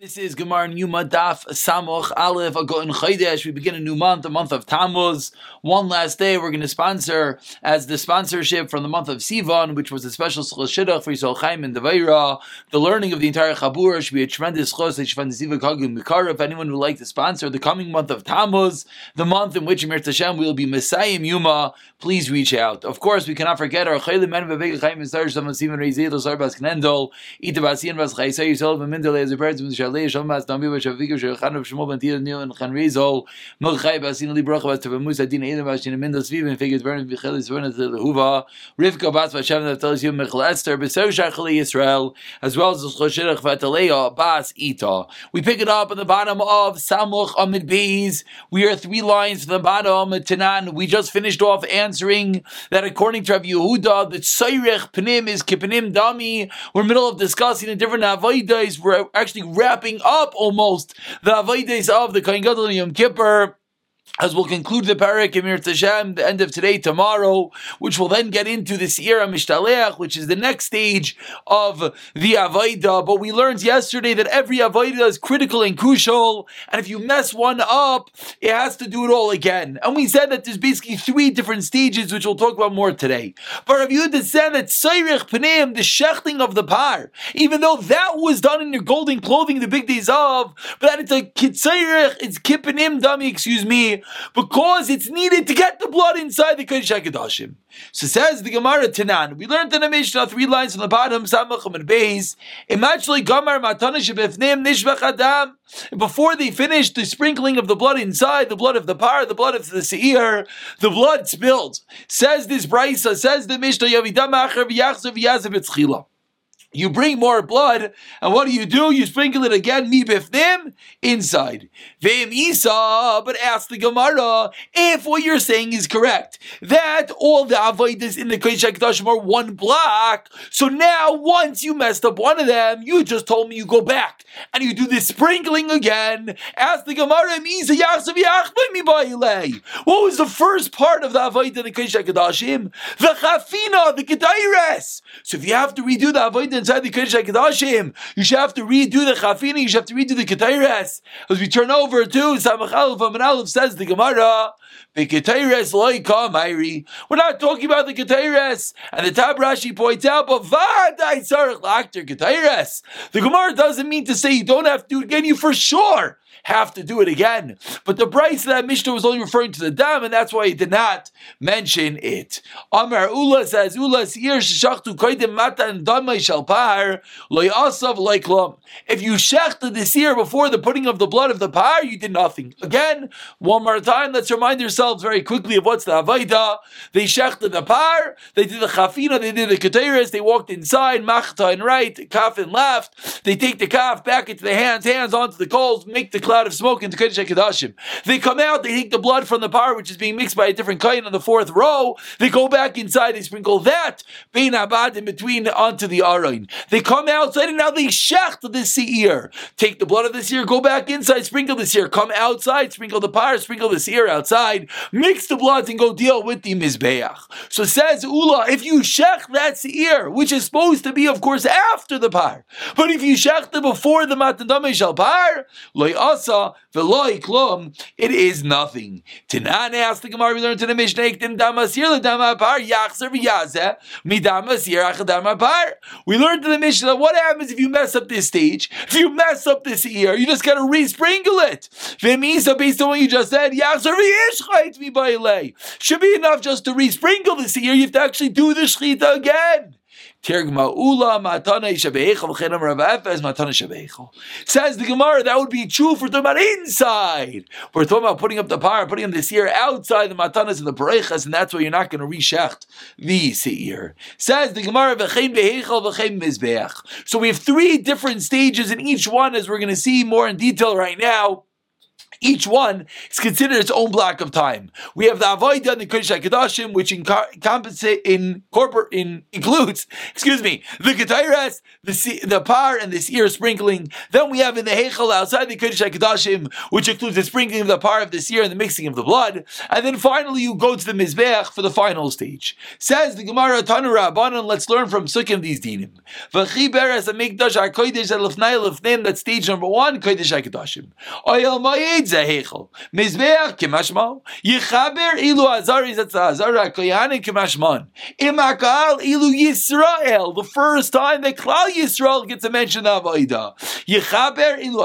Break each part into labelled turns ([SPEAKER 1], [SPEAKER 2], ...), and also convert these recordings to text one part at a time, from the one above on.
[SPEAKER 1] This is Gemar Numa Daf Samoch Aleph Agoin Chaydesh. We begin a new month, the month of Tammuz. One last day, we're going to sponsor as the sponsorship from the month of Sivan, which was a special shidduch for Yisrael Chaim and Devaira. The learning of the entire Chabur should be a tremendous chos. If anyone would like to sponsor the coming month of Tammuz, the month in which Emir Tashem will be Messiah Yuma, please reach out. Of course, we cannot forget our Chaylim Men Veveg Chaim and Sarj Saman Sivan Reizid Osar Bas Knendol Ita Basian Bas Chaysay Yisrael Shalei Shalmas Shmuel Ben Nil and Chan Rizol Basin Li Bas Rivka Bas Vashem that tells you Esther Shachali Yisrael as well as Choshirach Vataleya Bas Ita. We pick it up on the bottom of Samuch Amid Beis. We are three lines from the bottom Tanan. We just finished off answering that according to Rabbi Yehuda, the Tsayrech Panim is Kipanim Dami. We're in the middle of discussing the different Avodah. We're actually wrapping up up almost the Avodah of the Kohen Gadol Yom Kippur as we'll conclude the parak Emir Tashem, the end of today, tomorrow, which will then get into the Sierra Mishtaleach, which is the next stage of the Avaida. But we learned yesterday that every Avaida is critical and crucial, and if you mess one up, it has to do it all again. And we said that there's basically three different stages, which we'll talk about more today. But Rav Yehuda said that Sayrich Panim, the shechting of the par, even though that was done in your golden clothing, the big days of, but that it's a Kitzayrich, it's Kipanim Dami, excuse me, because it's needed to get the blood inside the Kodesh HaKadoshim. So says the Gemara Tanan. We learned in the Mishnah three lines on the bottom, Samachim and Beis. Imagine Gamar Shebefnim Nishbach Adam. Before they finished the sprinkling of the blood inside, the blood of the par, the blood of the Seir, the blood spilled. Says this Brisa, says the Mishnah, Yavidam Acher V'yachzav Yazav Etzchila. You bring more blood, and what do you do? You sprinkle it again, mibifnim, inside. Vim Isa, but ask the Gemara if what you're saying is correct. That all the avodas in the Kodesh HaKadoshim are one block. So now, once you messed up one of them, you just told me you go back and you do the sprinkling again. Ask the Gemara, What was the first part of the avodah in the Kodesh HaKadoshim? The chafina, the kedaires. So if you have to redo the avodah inside the Kodesh HaKadoshim. You should have to redo the Chafini, you should have to redo the Ketairas. As we turn over to Samach Aleph, Aleph says the Gemara, the Ketairas loika Mairi. We're not talking about the Ketairas. And the Tab Rashi points out, but Vadai Sarach Lakter Ketairas. The Gemara doesn't mean to say you don't have to do it again, you for sure have to do it again. But the Bryce that Mishnah was only referring to the dam, and that's why he did not mention it. Amar Ula says, Ula sir shachtu koidim matan damai shalpar. If you shechted the seer before the putting of the blood of the par, you did nothing. Again, one more time, let's remind ourselves very quickly of what's the avaida. They shechted the par, they did the chafina, they did the keteris, they walked inside, machta and right, kaf and left. They take the kaf back into the hands, hands onto the coals, make the cloud of smoke into Kodesh HaKadoshim. They come out, they take the blood from the par, which is being mixed by a different kain on the fourth row. They go back inside, they sprinkle that bein abad in between onto the arain. They come outside and now they shecht the seir. Take the blood of the seir, go back inside, sprinkle the seir. Come outside, sprinkle the par, sprinkle the seir outside. Mix the bloods and go deal with the mizbeach. So says Ula, if you shech that seir, which is supposed to be, of course, after the par, but if you shech it before the matadame shal par, loy asa veloy klum, it is nothing. Tanan asked the Gemara we learned to the Mishnah, Iktim damasir l'dama par yachzer v'yazeh midamasir achadama par. We learned to the Mishnah what happens if you mess up this stage. If you mess up this ear, you just gotta re-sprinkle it. V'misa based on what you just said, yachzer v'yishchait mi Should be enough just to re-sprinkle this ear. You have to actually do the shchita again. Says the Gemara that would be true for talking about inside. We're talking about putting up the par, putting up the seir outside the matanas and the parechas, and that's why you're not going to reshecht the seir. Says the Gemara v'chein v'chein. So we have three different stages in each one, as we're going to see more in detail right now each one is considered its own block of time. We have the Avodah and the Kodesh HaKadoshim, which incorporate, in, includes, excuse me, the Ketairas, the, the Par, and the Seir sprinkling. Then we have in the Heichel outside the Kodesh HaKadoshim, which includes the sprinkling of the Par of the Seir and the mixing of the blood. And then finally you go to the Mizbeach for the final stage. Says the Gemara Tanu Rabbanon, let's learn from Sukkim these dinim. V'chi beres ha-mikdash ha-kodesh ha-lefnai lefnim, that's stage number one, Kodesh HaKadoshim. Oyel kimashmo. Yichaber ilu azari zatzah koyanin kimashmon. Imakal ilu Yisrael. The first time that Klal Yisrael gets a mention of Aida. Yichaber ilu.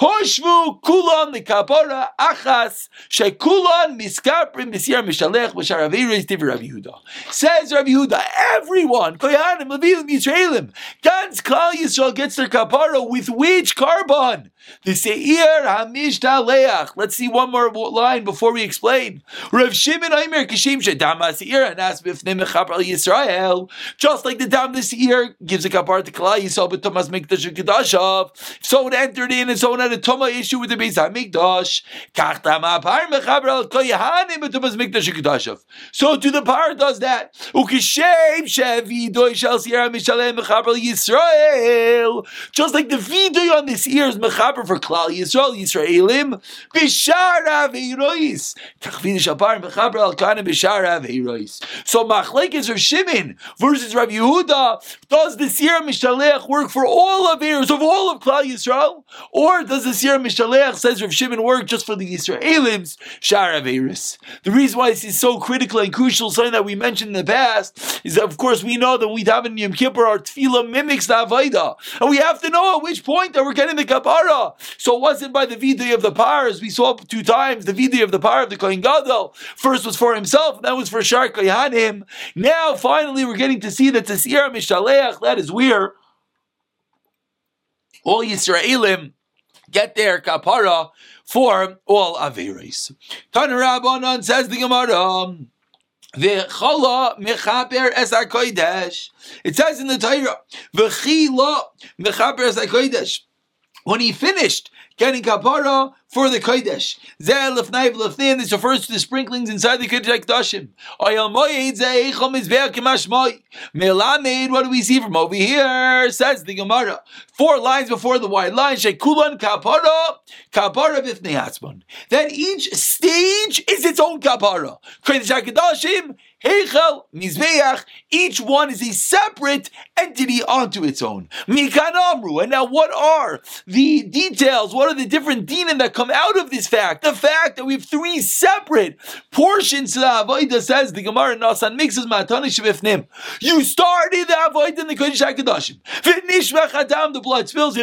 [SPEAKER 1] Hoshvu kulan likapora achas. Shekulan miskaprim misyar mishalech b'shar aviris divi Rabbi Yehuda. Says Rabbi Yehuda, everyone, koyanim, levim, Yisraelim, Gans Klal Yisrael gets their kapara with which carbon? The Seir Hamish Taleach. Let's see one more line before we explain. Rav Shimon Aimer Kishim Shadam Seir and ask Bifnim Mechapar Yisrael. Just like the Dam the Seir gives a kapar to Kalai Yisrael, but Thomas Mikdash Kedashav. If someone entered in and someone had a Toma issue with the Beis Hamikdash, Kach Dam Apar Mechaper Al Koyahanim, but Thomas Mikdash Kedashav. So to the par does that. Ukishem Shevi Doi Shal Seir Mishalem Mechaper Yisrael. Just like the Vidoy on this ear is Proper for Klal Yisrael, Yisraelim, Bishar Aveirois. Tachvin Shapar Mechaber Al Kana Bishar Aveirois. So Machlekes or Shimon versus Rav Yehuda, does the Sierra Mishalech work for all of Aveiros of all of Klal Yisrael? Or does the Sierra Mishalech, says Rav Shimon, work just for the Yisraelim's Shar Aveiros? The reason why this is so critical and crucial, something that we mentioned in the past, is that of course we know that we have in Yom Kippur, our tefillah mimics the Avaida. And we have to know at which point that we're getting the Kapara. So it wasn't by the vidui of the par, as we saw two times, the vidui of the par of the Kohen Gadol. First was for himself, and that was for Shar Kohanim. Now, finally, we're getting to see that the Sierra Mishaleach, that is where all Yisraelim get their kapara for all Averis. Tanarabanan says the Gemara. V'chala mechaper es hakodesh. It says in the Torah, v'chila mechaper es hakodesh when he finished getting kapara for the kodesh. Zeh lefnai v'lefnin. This refers to the sprinklings inside the kodesh hekdashim. Oyel moyed zeh eichom izbeach k'mashmoy. Melamed. What do we see from over here? Says the Gemara. Four lines before the white line. Shekulan kapara kapara b'fnei hatzmon. Then each stage is its own kapara. Kodesh hekdashim Heichel, Mizbeach, each one is a separate entity onto its own. Mikan Amru. And now what are the details? What are the different dinim that come out of this fact? The fact that we have three separate portions to the Avodah says the Gemara Nasan mixes Matani Shevifnim. You started the Avodah in the Kodesh HaKadoshim. V'nishvach Adam, the blood spills,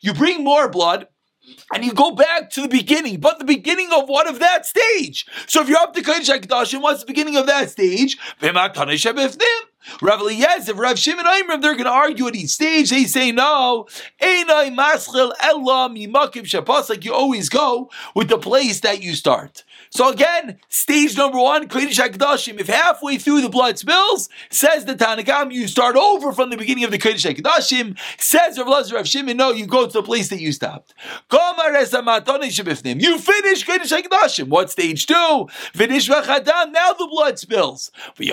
[SPEAKER 1] you bring more blood, and you go back to the beginning, but the beginning of what of that stage? So if you're up to Kodesh HaKadoshim, what's the beginning of that stage? Rav Eliezer, Rav Shimon Aimer, they're going to argue at each stage. They say no. Like you always go with the place that you start. So again, stage number one, Kodesh HaKadoshim, if halfway through the blood spills, says the Tanakam, you start over from the beginning of the Kodesh HaKadoshim, says Rav Lazar Rav Shimon, no, you go to the place that you stopped. You finish Kodesh HaKadoshim. What stage two? Finish Vachadam, now the blood spills. You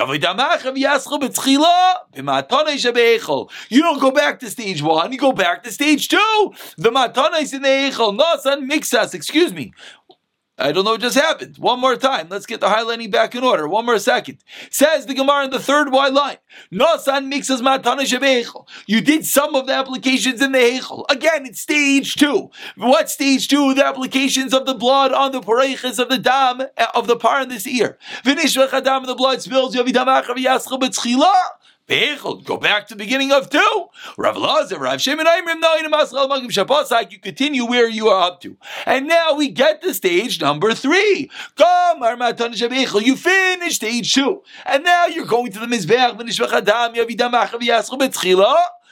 [SPEAKER 1] don't go back to stage one, you go back to stage two. The matana is in the Eichel, Nasan Mixas, excuse me. I don't know what just happened. One more time. Let's get the highlighting back in order. One more second. Says the Gemara in the third wide line. Nosan mixes matana You did some of the applications in the Heichel. Again, it's stage two. What stage two? The applications of the blood on the pareiches of the dam eh, of the par in this ear. Finish with the blood spills. Go back to the beginning of two. Rav Lazar, Rav Shimon, you continue where you are up to. And now we get to stage number three. Come, You finish stage two. And now you're going to the Mizbeach,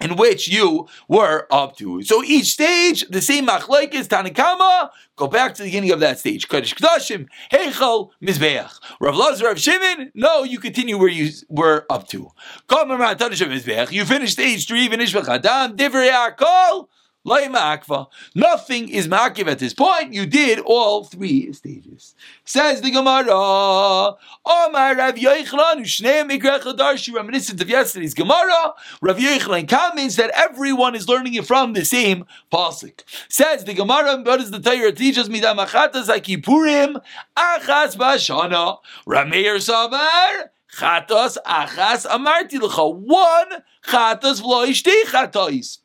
[SPEAKER 1] in which you were up to. So each stage, the same machlekes, Tanakama, go back to the beginning of that stage. Kodesh Kedashim, Heichal, Mizbeach. Rav Lazar, Rav Shimon, no, you continue where you were up to. You finish stage three, finish V'chadam, Divrei Akol, Nothing is makiv at this point. You did all three stages. Says the Gemara, Omar Rav Yochanan, Ushnei Mikrech Hadarshi, reminiscent of yesterday's Gemara. Rav Yochanan comments that everyone is learning it from the same pasuk. Says the Gemara, what does the Torah teach us? Midam achatas akipurim, achas bashana. Rameir Savar, chatas achas amarti lecha. One chatas v'lo ishtei chatais.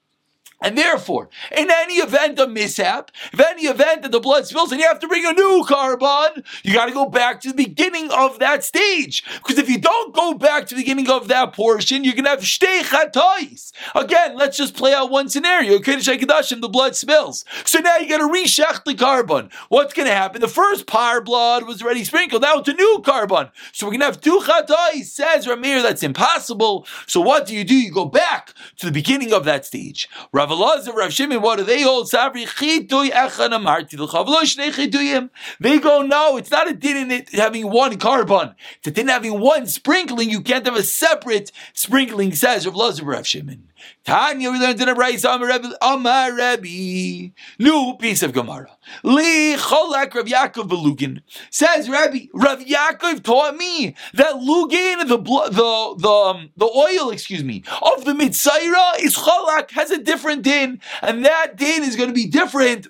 [SPEAKER 1] And therefore, in any event of mishap, if any event that the blood spills and you have to bring a new korban, you got to go back to the beginning of that stage. Because if you don't go back to the beginning of that portion, you're going to have shtei chatois. Again, let's just play out one scenario. Okay, the blood spills. So now you got to reshach the korban. What's going to happen? The first par blood was already sprinkled. Now it's a new korban. So we're going to have two chatois. Says Ramir, that's impossible. So what do you do? You go back to the beginning of that stage. Rav Rav Elazar, Rav Shimon, what do they hold? Sabri chitoy echan amarti l'chavlo shnei chituyim. They go, no, it's not a din in it having one korban. It's a din having one sprinkling. You can't have a separate sprinkling, says Rav Elazar, Rav Shimon. Tanya, we learned in a Bryce, Amar Rebbe, new piece of Gemara. Li Cholak Rav Yaakov Belugin says Rabbi Rav Yaakov taught me that Lugin, the the the um, the oil, excuse me, of the Mitzaira is Cholak has a different din, and that din is going to be different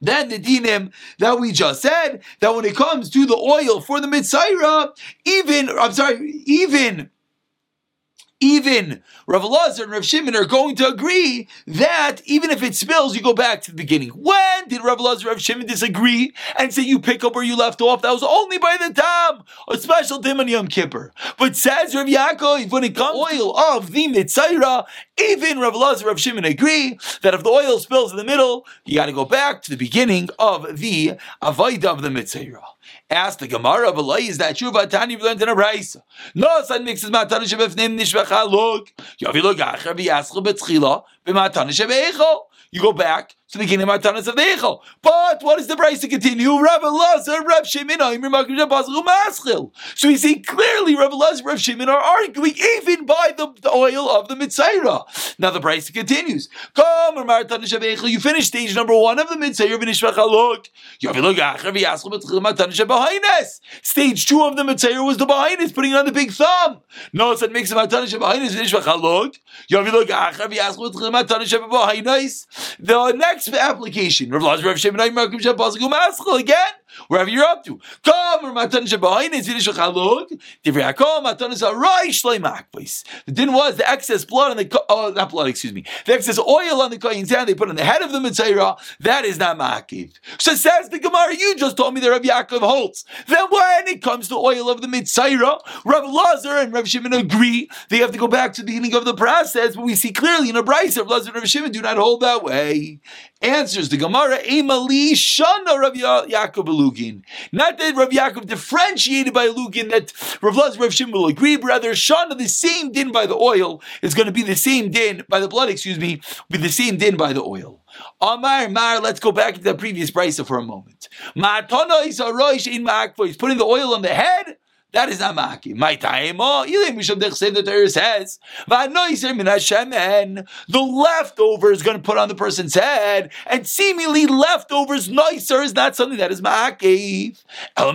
[SPEAKER 1] than the dinim that we just said. That when it comes to the oil for the Mitzaira, even I'm sorry, even even Rav Elazar and Rav Shimon are going to agree that even if it spills, you go back to the beginning. When did Rav Elazar and Rav Shimon disagree and say you pick up where you left off? That was only by the time a special dim on Yom Kippur. But says Rav Yaakov, when it comes to the oil of the Mitzaira, even Rav Elazar and Rav Shimon agree that if the oil spills in the middle, you got to go back to the beginning of the Avaida of the Mitzaira. Ask the Gemara, but is that true? But Tani learned in a rice. No, son mixes matan shebefnim nishvacha look. Yavi look acher v'yaschel betchila b'matan shebeechol. You go back to the beginning of Matanas of the Echel. But what is the price to continue? Rav Elazar, Rav Shimon, So we see clearly Rav Elazar, Rav Shimon are arguing even by the, the oil of the Mitzaira. Now the price continues. Come, you finish stage number one of the Mitzaira, Stage two of the Mitzaira was the Bahainis, putting on the big thumb. No, said makes a Matanas The next next application. Rav Lazar, Rav Shimon, again. Wherever you're up to. Come, Matan Shabahin is Yiddish Chalog. Divrei Matan is Arai Shleimakbis. The din was the excess blood on the, oh, not blood, excuse me, the excess oil on the Kohen's hand they put on the head of the Mitzayra, that is not Makiv. So says the Gemara, you just told me that Rav Yaakov holds. Then when it comes to oil of the Mitzayra, Rav Lazar and Rav Shimon agree they have to go back to the beginning of the process, but we see clearly in a Bryce, Rav Lazar and Rav Shimon do not hold that way. Answers the Gemara, Emali Shana Rav Yaakov Lugin. Not that Rav Yaakov differentiated by Lugin, that Rav Laz Rav Shimon will agree, but rather Shana, the same din by the oil, is going to be the same din, by the blood, excuse me, be the same din by the oil. Amar, Mar, let's go back to the previous brisa for a moment. He's putting the oil on the head that is not maki. My oh, the Torah says, the leftover is going to put on the person's head, and seemingly leftovers nicer is not something that is maki. Are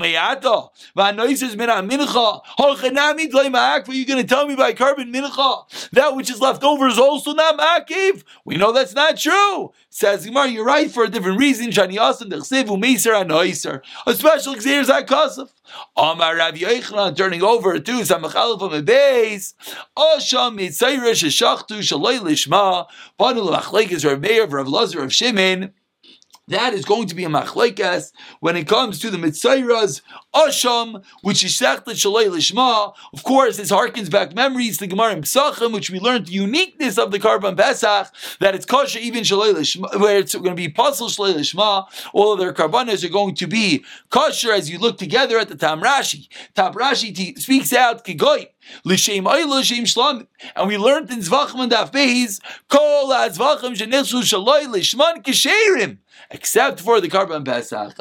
[SPEAKER 1] you're going to tell me by korban mincha that which is left over is also not makiv? We know that's not true. Says Gemara, you're right for a different reason. Shani Asan Dechsevu Meser Anoiser. A special exer Zakasaf. Amar Rav Yochanan turning over to Samachal from a base. Osham Mitzayra Sheshachtu Shaloi Lishma. Panu Lachlekes Rav Meir Rav Lazar of Shimon. That is going to be a machlekas when it comes to the mitzayras asham, which is shechted shalei lishma. Of course, this harkens back memories to Gemara and Pesachim, which we learned the uniqueness of the korban Pesach that it's kosher even shalei lishma, where it's going to be puzzle shalei lishma. All of their karbanas are going to be kosher as you look together at the Tam Rashi. Tam Rashi speaks out kigoy L'shem oil, l'shem shlam. And we learned in Zvachim and Daf Beis, kol ha-zvachim shenichsu shaloi l'shman kisherim. Except for the Karban Pesach.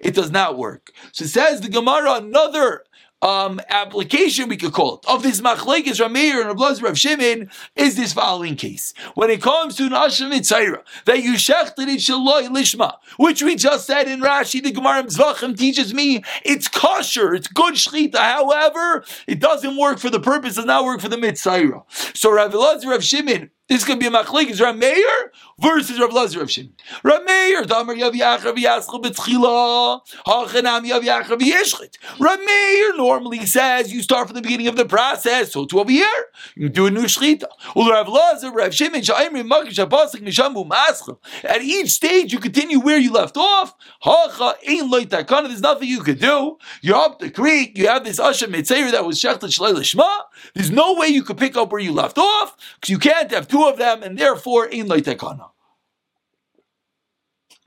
[SPEAKER 1] It does not work. So says the Gemara, another um, application, we could call it, of this machlekes Rameir and Rav Rav Shimon is this following case. When it comes to Nashim Mitzayra, that you shechted it shaloi lishma, which we just said in Rashi, the Gemara Mzvachim teaches me it's kosher, it's good shchita. However, it doesn't work for the purpose, does not work for the Mitzayra. So Rav Elazar Rav Shimon this could be a machlekes Rav Meir versus Rav Lazar Rav Shimon. Rav Meir, Damar Yav b'Tchila, Hachanam Yav normally says you start from the beginning of the process, so to over here you do a new shchita. Ul Rav Lazar Rav Shimon Sha'imri Makish Habasik Nishambu Maschel. At each stage you continue where you left off. Hacha Ein. There's nothing you could do. You're up the creek. You have this Asher Mitzair that was Shechtat Shalei Lishma. There's no way you could pick up where you left off because you can't have two two of them, and therefore in loitekana.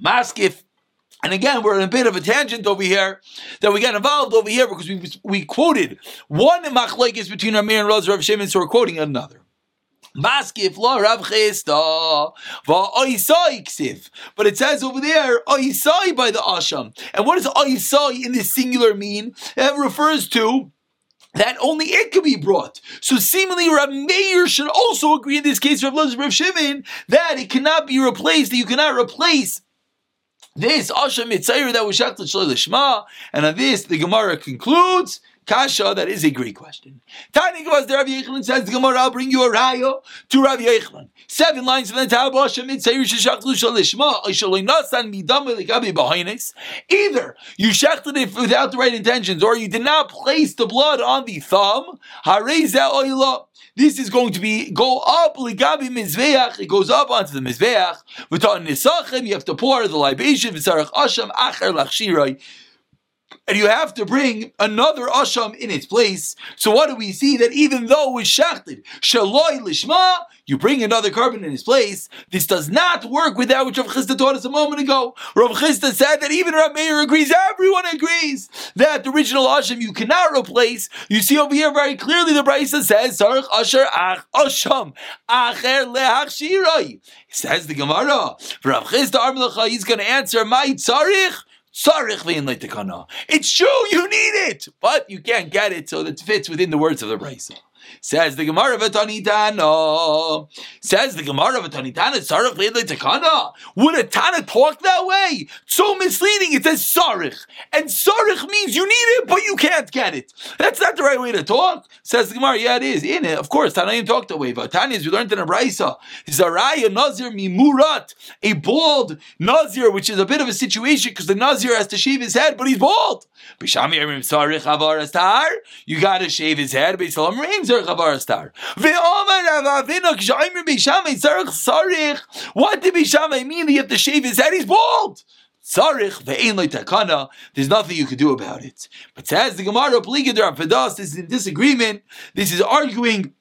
[SPEAKER 1] Maskif and again, we're in a bit of a tangent over here that we got involved over here because we we quoted one machlekes between Ramir and Roz Rav Shimon, so we're quoting another. But it says over there oisai by the asham. And what does oisai in this singular mean? It refers to that only it could be brought. So seemingly Rav Meir should also agree in this case, Rav Loz, Rav Shimon, that it cannot be replaced, that you cannot replace this Asha Mitzayir that was Shachtat Shema, and on this the Gemara concludes Kasha, that is a great question. Tiny was the Rabbi Yechlan says the Gemara, I'll bring you a rayo to Rabbi Yechlan. Seven lines from the Tab. Either you shechted it without the right intentions, or you did not place the blood on the thumb. This is going to be go up ligabi mizveach. It goes up onto the mizveach. You have to pour the libation. V'sarach asham acher lachshiroi and you have to bring another asham in its place. So what do we see? That even though it's shachted, shaloi lishma, you bring another korban in its place. This does not work with that which Rav Chisda taught us a moment ago. Rav Chisda said that even Rav Meir agrees, everyone agrees, that the original asham you cannot replace. You see over here very clearly the Brisa says, Sarach asher ach asham, acher lehach Says the Gemara, Rav Chista Chisda he's going to answer, my tzarich, it's true, you need it, but you can't get it so that it fits within the words of the Brisa. Says the Gemara of Tanitana. Says the Gemara of Tanitana. Sarach leidle takana. Would a Tana talk that way? so misleading. It says sarich, and sarich means you need it, but you can't get it. That's not the right way to talk. Says the Gemara. Yeah, it is. In it, of course, Tanaim talk that way. But Tanya, we learned in a brisa, Zaraya Nazir mimurat, a bald Nazir, which is a bit of a situation because the Nazir has to shave his head, but he's bald. Sarich You got to shave his head. Beisalam rains what did Bishamai mean? He have to shave his head. He's bald. Tzarich ve'ein takana. There's nothing you can do about it. But says the Gemara, Pligader Pedas, this is in disagreement. This is arguing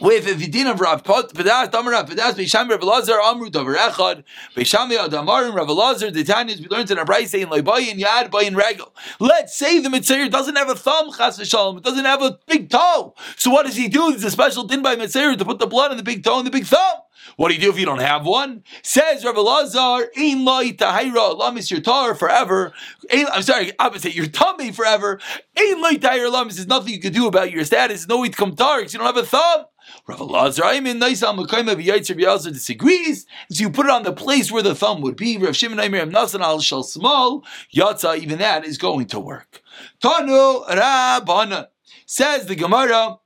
[SPEAKER 1] with the din of Rav Pedas, Damar Rav Pedas, Beisham Rav Lazar, Amru Davar Echad, Beisham Adamar, Rav Lazar, the Tanyas, we learned in our Bryce saying, Loibayin Yad, Bayin Regel. Let's say the Mitzvah doesn't have a thumb, Chas v'shalom, it doesn't have a big toe. So what does he do? There's a special din by Mitzvah to put the blood in the big toe and the big thumb. What do you do if you don't have one? Says Rav Lazar, Ein Loi Tahira, Lamis your tar forever. I'm sorry, I opposite, your tummy forever. Ein Loi Tahira Lamis, there's nothing you can do about your status. No, it come tar because you don't have a thumb. Rav Elazar, I'm in nice of Yaitzer Bielzer disagrees. So you put it on the place where the thumb would be. Rav Shimon Aimer Nasan al Shal Small Yatza. Even that is going to work. Tanu Rabbanan says the Gemara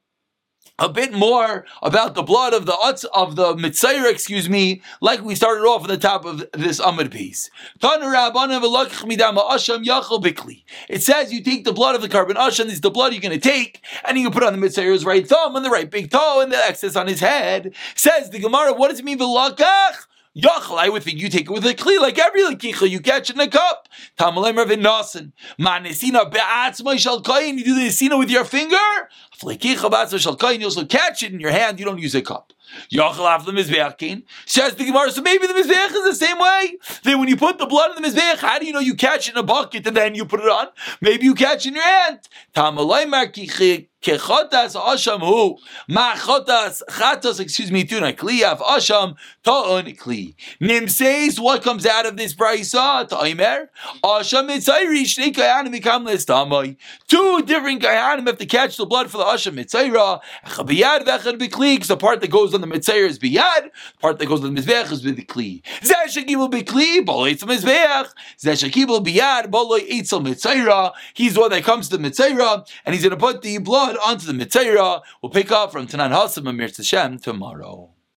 [SPEAKER 1] a bit more about the blood of the utz of the mitzayir, excuse me, like we started off at the top of this amud piece. It says you take the blood of the korban asham, is the blood you're going to take, and you put on the mitzayir's right thumb and the right big toe and the excess on his head. Says the Gemara, what does it mean? Yachal, I would think you take it with a kli like every lekicha, you catch in a cup. Tamalem Rav Nasan. Manesina be'atzmai shal kain, you do the nesina with your finger. Flekicha be'atzmai shal kain, you also catch it in your hand, you don't use a cup. Yachal af the mizbeach Says the Gemara, so maybe the mizbeach is the same way. Then when you put the blood in the mizbeach, how do you know you catch it in a bucket and then you put it on? Maybe you catch it in your hand. Tamalem Kechotas asham hu machotas chatos. Excuse me, tunai kli of asham ta'on kli. Nim says what comes out of this brayso ta'imer asham mitzayri shnei kayanim become listamai. Two different kayanim have to catch the blood for the asham mitzayra. Echad biyad v'echad b'kli. Because the part that goes on the mitzayra is biyad. The part that goes on the mizbech is with the kli. Zeh shekibul b'kli boloi etzal mizbech. Shekibul biyad boloi etzal mitzayra. He's the one that comes to the mitzayra and he's going to put the blood onto the mitzayra. We'll pick up from Tanan Hasam Amir Tashem tomorrow.